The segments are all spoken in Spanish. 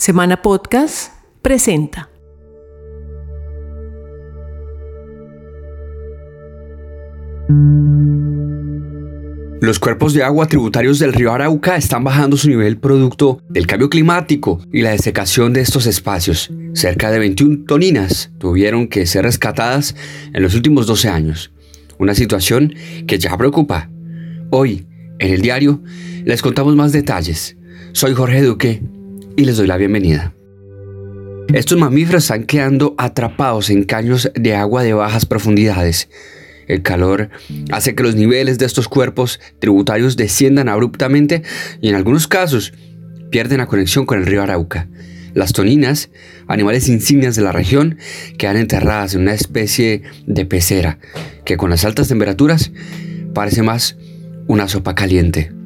Semana Podcast presenta. Los cuerpos de agua tributarios del río Arauca están bajando su nivel producto del cambio climático y la desecación de estos espacios. Cerca de 21 toninas tuvieron que ser rescatadas en los últimos 12 años. Una situación que ya preocupa. Hoy, en el diario, les contamos más detalles. Soy Jorge Duque y les doy la bienvenida. Estos mamíferos están quedando atrapados en caños de agua de bajas profundidades. El calor hace que los niveles de estos cuerpos tributarios desciendan abruptamente y en algunos casos pierden la conexión con el río Arauca. Las toninas, animales insignias de la región, quedan enterradas en una especie de pecera que con las altas temperaturas parece más una sopa caliente.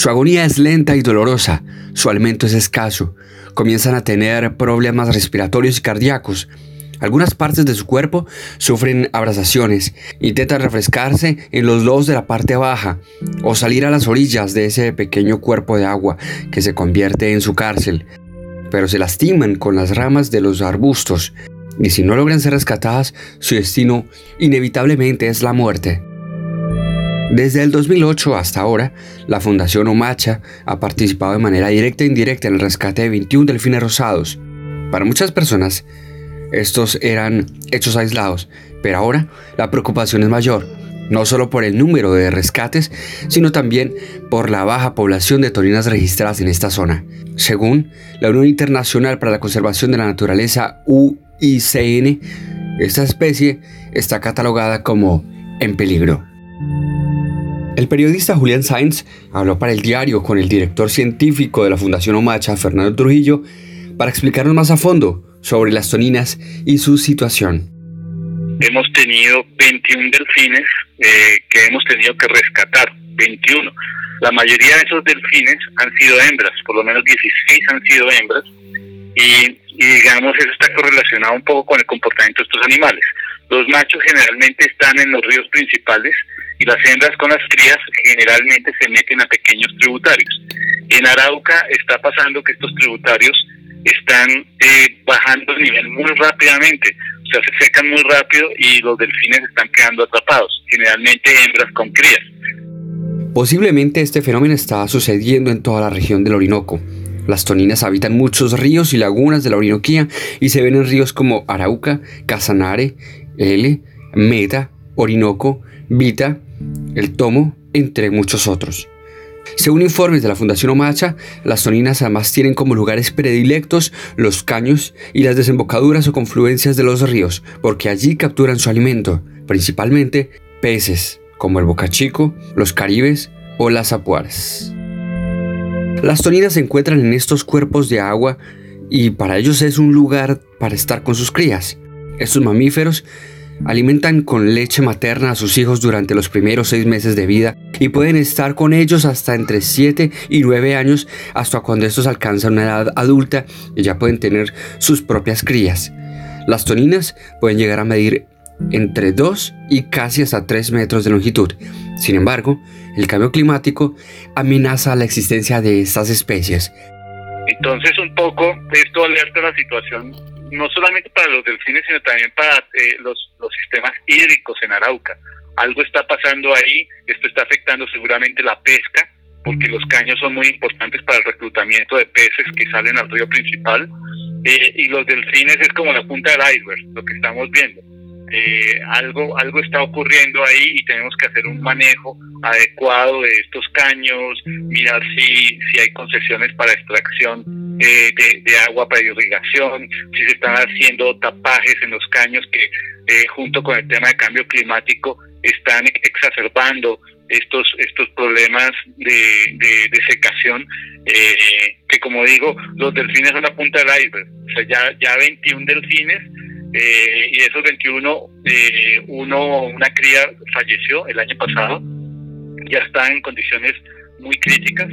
Su agonía es lenta y dolorosa, su alimento es escaso, comienzan a tener problemas respiratorios y cardíacos. Algunas partes de su cuerpo sufren abrasaciones, intentan refrescarse en los lodos de la parte baja o salir a las orillas de ese pequeño cuerpo de agua que se convierte en su cárcel, pero se lastiman con las ramas de los arbustos y si no logran ser rescatadas, su destino inevitablemente es la muerte. Desde el 2008 hasta ahora, la Fundación Omacha ha participado de manera directa e indirecta en el rescate de 21 delfines rosados. Para muchas personas, estos eran hechos aislados, pero ahora la preocupación es mayor, no solo por el número de rescates, sino también por la baja población de torinas registradas en esta zona. Según la Unión Internacional para la Conservación de la Naturaleza UICN, esta especie está catalogada como en peligro. El periodista Julián Sainz habló para el diario con el director científico de la Fundación Omacha, Fernando Trujillo, para explicarnos más a fondo sobre las toninas y su situación. Hemos tenido 21 delfines eh, que hemos tenido que rescatar, 21. La mayoría de esos delfines han sido hembras, por lo menos 16 han sido hembras, y, y digamos eso está correlacionado un poco con el comportamiento de estos animales. Los machos generalmente están en los ríos principales y las hembras con las crías generalmente se meten a pequeños tributarios. En Arauca está pasando que estos tributarios están eh, bajando el nivel muy rápidamente, o sea, se secan muy rápido y los delfines están quedando atrapados, generalmente hembras con crías. Posiblemente este fenómeno está sucediendo en toda la región del Orinoco. Las toninas habitan muchos ríos y lagunas de la Orinoquía y se ven en ríos como Arauca, Casanare, L, Meta, Orinoco, Vita, el Tomo, entre muchos otros. Según informes de la Fundación Omacha, las toninas además tienen como lugares predilectos los caños y las desembocaduras o confluencias de los ríos, porque allí capturan su alimento, principalmente peces, como el bocachico, los caribes o las apuares. Las toninas se encuentran en estos cuerpos de agua y para ellos es un lugar para estar con sus crías. Estos mamíferos alimentan con leche materna a sus hijos durante los primeros seis meses de vida y pueden estar con ellos hasta entre 7 y 9 años hasta cuando estos alcanzan una edad adulta y ya pueden tener sus propias crías. Las toninas pueden llegar a medir entre 2 y casi hasta 3 metros de longitud. Sin embargo, el cambio climático amenaza la existencia de estas especies. Entonces un poco esto alerta la situación no solamente para los delfines, sino también para eh, los, sistemas hídricos en Arauca. Algo está pasando ahí, esto está afectando seguramente la pesca, porque los caños son muy importantes para el reclutamiento de peces que salen al río principal, eh, y los delfines es como la punta del iceberg, lo que estamos viendo. Eh, algo, algo está ocurriendo ahí y tenemos que hacer un manejo adecuado de estos caños, mirar si, si hay concesiones para extracción eh, de, agua para irrigación, si se están haciendo tapajes en los caños que eh, junto con el tema de cambio climático están exacerbando estos estos problemas de, de, secación que como digo los delfines son la punta del iceberg o sea ya ya 21 delfines eh, y esos 21, eh, uno, una cría falleció el año pasado, ya está en condiciones muy críticas.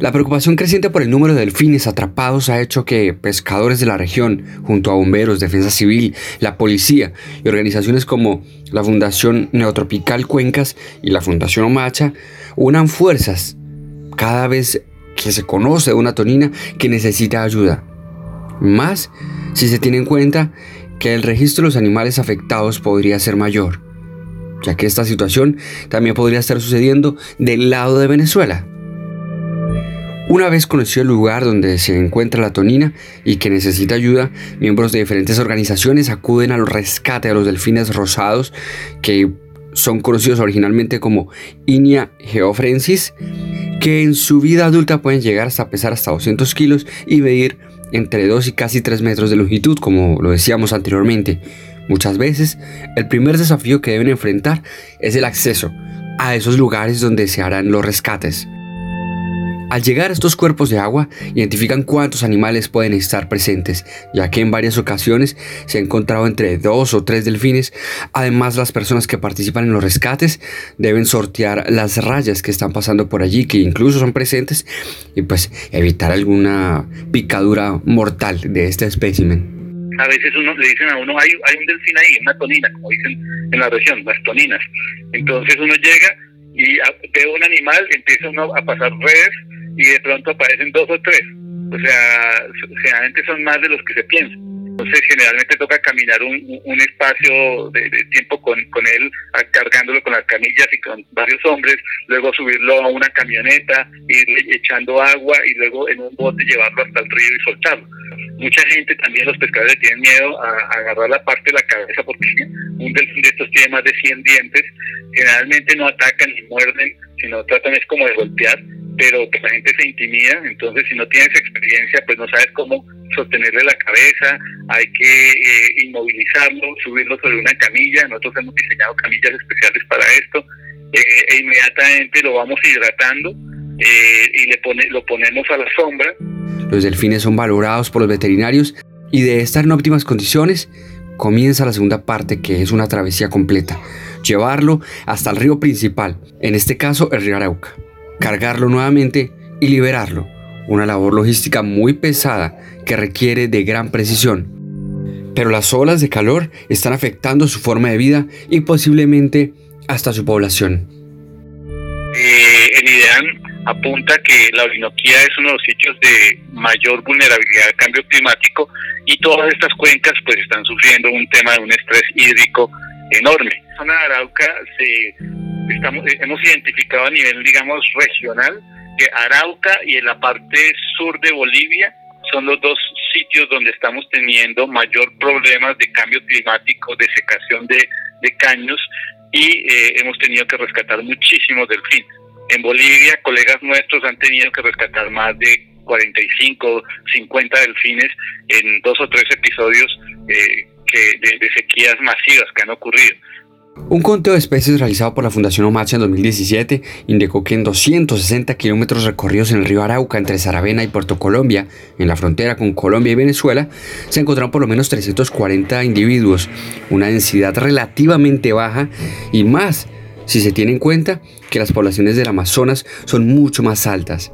La preocupación creciente por el número de delfines atrapados ha hecho que pescadores de la región, junto a bomberos, defensa civil, la policía y organizaciones como la Fundación Neotropical Cuencas y la Fundación Omacha, unan fuerzas cada vez que se conoce una tonina que necesita ayuda. Más si se tiene en cuenta que el registro de los animales afectados podría ser mayor, ya que esta situación también podría estar sucediendo del lado de Venezuela. Una vez conocido el lugar donde se encuentra la tonina y que necesita ayuda, miembros de diferentes organizaciones acuden al rescate de los delfines rosados que son conocidos originalmente como Inia geofrensis, que en su vida adulta pueden llegar hasta pesar hasta 200 kilos y medir entre 2 y casi 3 metros de longitud, como lo decíamos anteriormente. Muchas veces, el primer desafío que deben enfrentar es el acceso a esos lugares donde se harán los rescates. Al llegar a estos cuerpos de agua, identifican cuántos animales pueden estar presentes, ya que en varias ocasiones se ha encontrado entre dos o tres delfines. Además, las personas que participan en los rescates deben sortear las rayas que están pasando por allí, que incluso son presentes, y pues evitar alguna picadura mortal de este espécimen. A veces uno le dicen a uno, hay, un delfín ahí, una tonina, como dicen en la región, las toninas. Entonces uno llega y ve un animal, empieza uno a pasar redes y de pronto aparecen dos o tres. O sea, generalmente son más de los que se piensa. Entonces, generalmente toca caminar un, un espacio de, tiempo con, él, cargándolo con las camillas y con varios hombres, luego subirlo a una camioneta, ir echando agua y luego en un bote llevarlo hasta el río y soltarlo. Mucha gente, también los pescadores, tienen miedo a, a agarrar la parte de la cabeza porque un delfín de estos tiene más de 100 dientes. Generalmente no atacan ni muerden, sino tratan es como de golpear pero que la gente se intimida, entonces si no tienes experiencia, pues no sabes cómo sostenerle la cabeza, hay que eh, inmovilizarlo, subirlo sobre una camilla, nosotros hemos diseñado camillas especiales para esto, eh, e inmediatamente lo vamos hidratando eh, y le pone, lo ponemos a la sombra. Los delfines son valorados por los veterinarios y de estar en óptimas condiciones comienza la segunda parte que es una travesía completa, llevarlo hasta el río principal, en este caso el río Arauca cargarlo nuevamente y liberarlo. Una labor logística muy pesada que requiere de gran precisión. Pero las olas de calor están afectando su forma de vida y posiblemente hasta su población. Eh, el IDEAN apunta que la Orinoquía es uno de los sitios de mayor vulnerabilidad al cambio climático y todas estas cuencas pues están sufriendo un tema de un estrés hídrico enorme. La zona de Arauca se estamos, eh, hemos identificado a nivel, digamos, regional que Arauca y en la parte sur de Bolivia son los dos sitios donde estamos teniendo mayor problemas de cambio climático, de secación de, caños y eh, hemos tenido que rescatar muchísimos delfines. En Bolivia, colegas nuestros han tenido que rescatar más de 45, 50 delfines en dos o tres episodios eh, que de sequías masivas que han ocurrido. Un conteo de especies realizado por la Fundación Omacha en 2017 indicó que en 260 kilómetros recorridos en el río Arauca entre Saravena y Puerto Colombia, en la frontera con Colombia y Venezuela, se encontraron por lo menos 340 individuos, una densidad relativamente baja y más si se tiene en cuenta que las poblaciones del Amazonas son mucho más altas.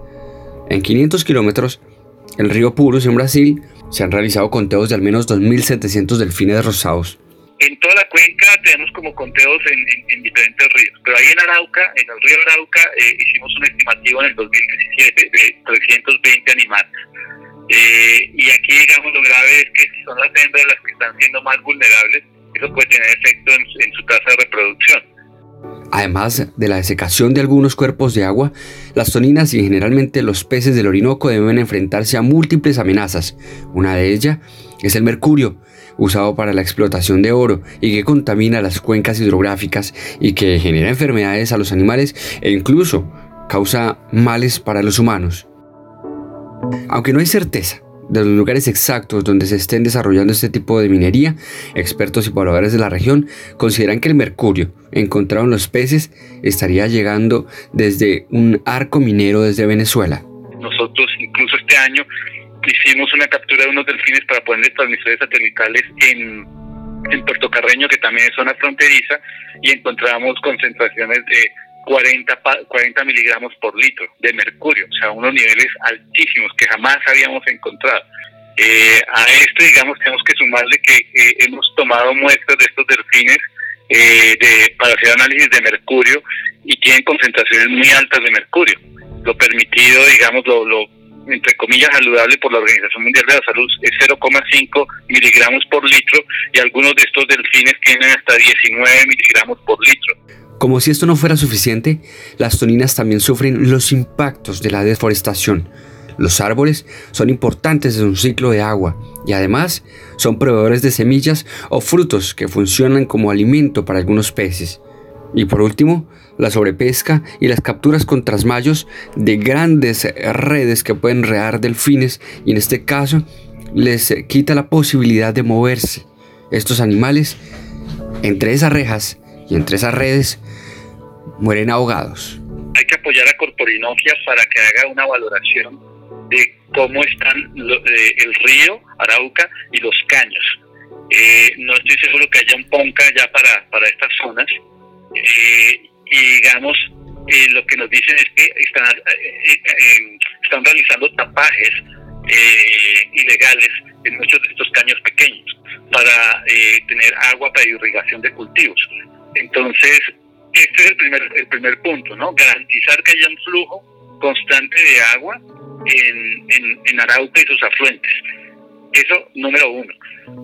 En 500 kilómetros, el río Purus en Brasil, se han realizado conteos de al menos 2.700 delfines rosados. En toda la cuenca tenemos como conteos en, diferentes ríos, pero ahí en Arauca, en el río Arauca, eh, hicimos un estimativo en el 2017 de 320 animales. Eh, y aquí, digamos, lo grave es que son las hembras las que están siendo más vulnerables, eso puede tener efecto en, su tasa de reproducción. Además de la desecación de algunos cuerpos de agua, las toninas y generalmente los peces del Orinoco deben enfrentarse a múltiples amenazas. Una de ellas es el mercurio, usado para la explotación de oro y que contamina las cuencas hidrográficas y que genera enfermedades a los animales e incluso causa males para los humanos. Aunque no hay certeza de los lugares exactos donde se estén desarrollando este tipo de minería, expertos y pobladores de la región consideran que el mercurio encontrado en los peces estaría llegando desde un arco minero desde Venezuela. Nosotros incluso este año hicimos una captura de unos delfines para ponerles transmisores satelitales en, en Puerto Carreño, que también es zona fronteriza, y encontramos concentraciones de 40, 40 miligramos por litro de mercurio, o sea, unos niveles altísimos que jamás habíamos encontrado. Eh, a esto, digamos, tenemos que sumarle que eh, hemos tomado muestras de estos delfines eh, de, para hacer análisis de mercurio y tienen concentraciones muy altas de mercurio. lo permitido, digamos, lo, lo entre comillas saludable por la Organización Mundial de la Salud es 0,5 miligramos por litro y algunos de estos delfines tienen hasta 19 miligramos por litro. Como si esto no fuera suficiente, las toninas también sufren los impactos de la deforestación. Los árboles son importantes en un ciclo de agua y además son proveedores de semillas o frutos que funcionan como alimento para algunos peces. Y por último, la sobrepesca y las capturas con trasmayos de grandes redes que pueden rear delfines y en este caso les quita la posibilidad de moverse. Estos animales, entre esas rejas y entre esas redes, mueren ahogados. Hay que apoyar a Corporinogia para que haga una valoración de cómo están eh, el río Arauca y los caños. Eh, no estoy seguro que haya un PONCA ya para, para estas zonas, eh, y digamos, eh, lo que nos dicen es que están, eh, están realizando tapajes ilegales en muchos de estos caños pequeños para tener agua para irrigación de cultivos. Entonces, este es el primer, el primer punto, ¿no? Garantizar que haya un flujo constante de agua en, en, Arauca y sus afluentes. Eso, número uno.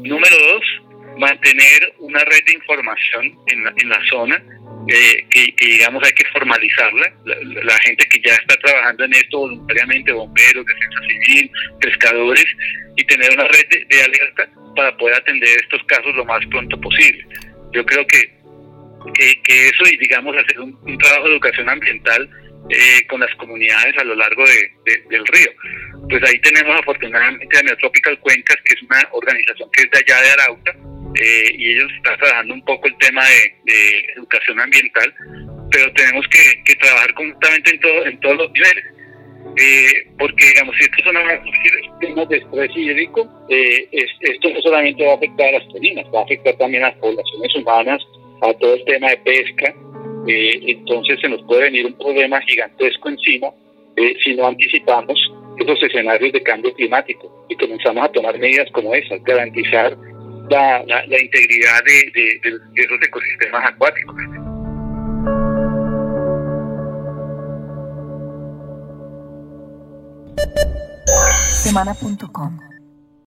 Número dos, mantener una red de información en la, en la zona eh, que, digamos hay que formalizarla, la, gente que ya está trabajando en esto voluntariamente, bomberos, defensa civil, pescadores, y tener una red de, alerta para poder atender estos casos lo más pronto posible. Yo creo que, que, eso y digamos hacer un, trabajo de educación ambiental eh, con las comunidades a lo largo de, del río. Pues ahí tenemos afortunadamente a Neotropical Cuencas, que es una organización que es de allá de Arauca, eh, y ellos están trabajando un poco el tema de, educación ambiental, pero tenemos que, trabajar conjuntamente en, todo, en todos los niveles. Eh, porque, digamos, si esto son temas de estrés hídrico, eh, esto no solamente va a afectar a las toninas, va a afectar también a las poblaciones humanas, a todo el tema de pesca. entonces se nos puede venir un problema gigantesco encima si no anticipamos esos escenarios de cambio climático y comenzamos a tomar medidas como esas, garantizar la, la, integridad de, de, de esos ecosistemas acuáticos. Semana.com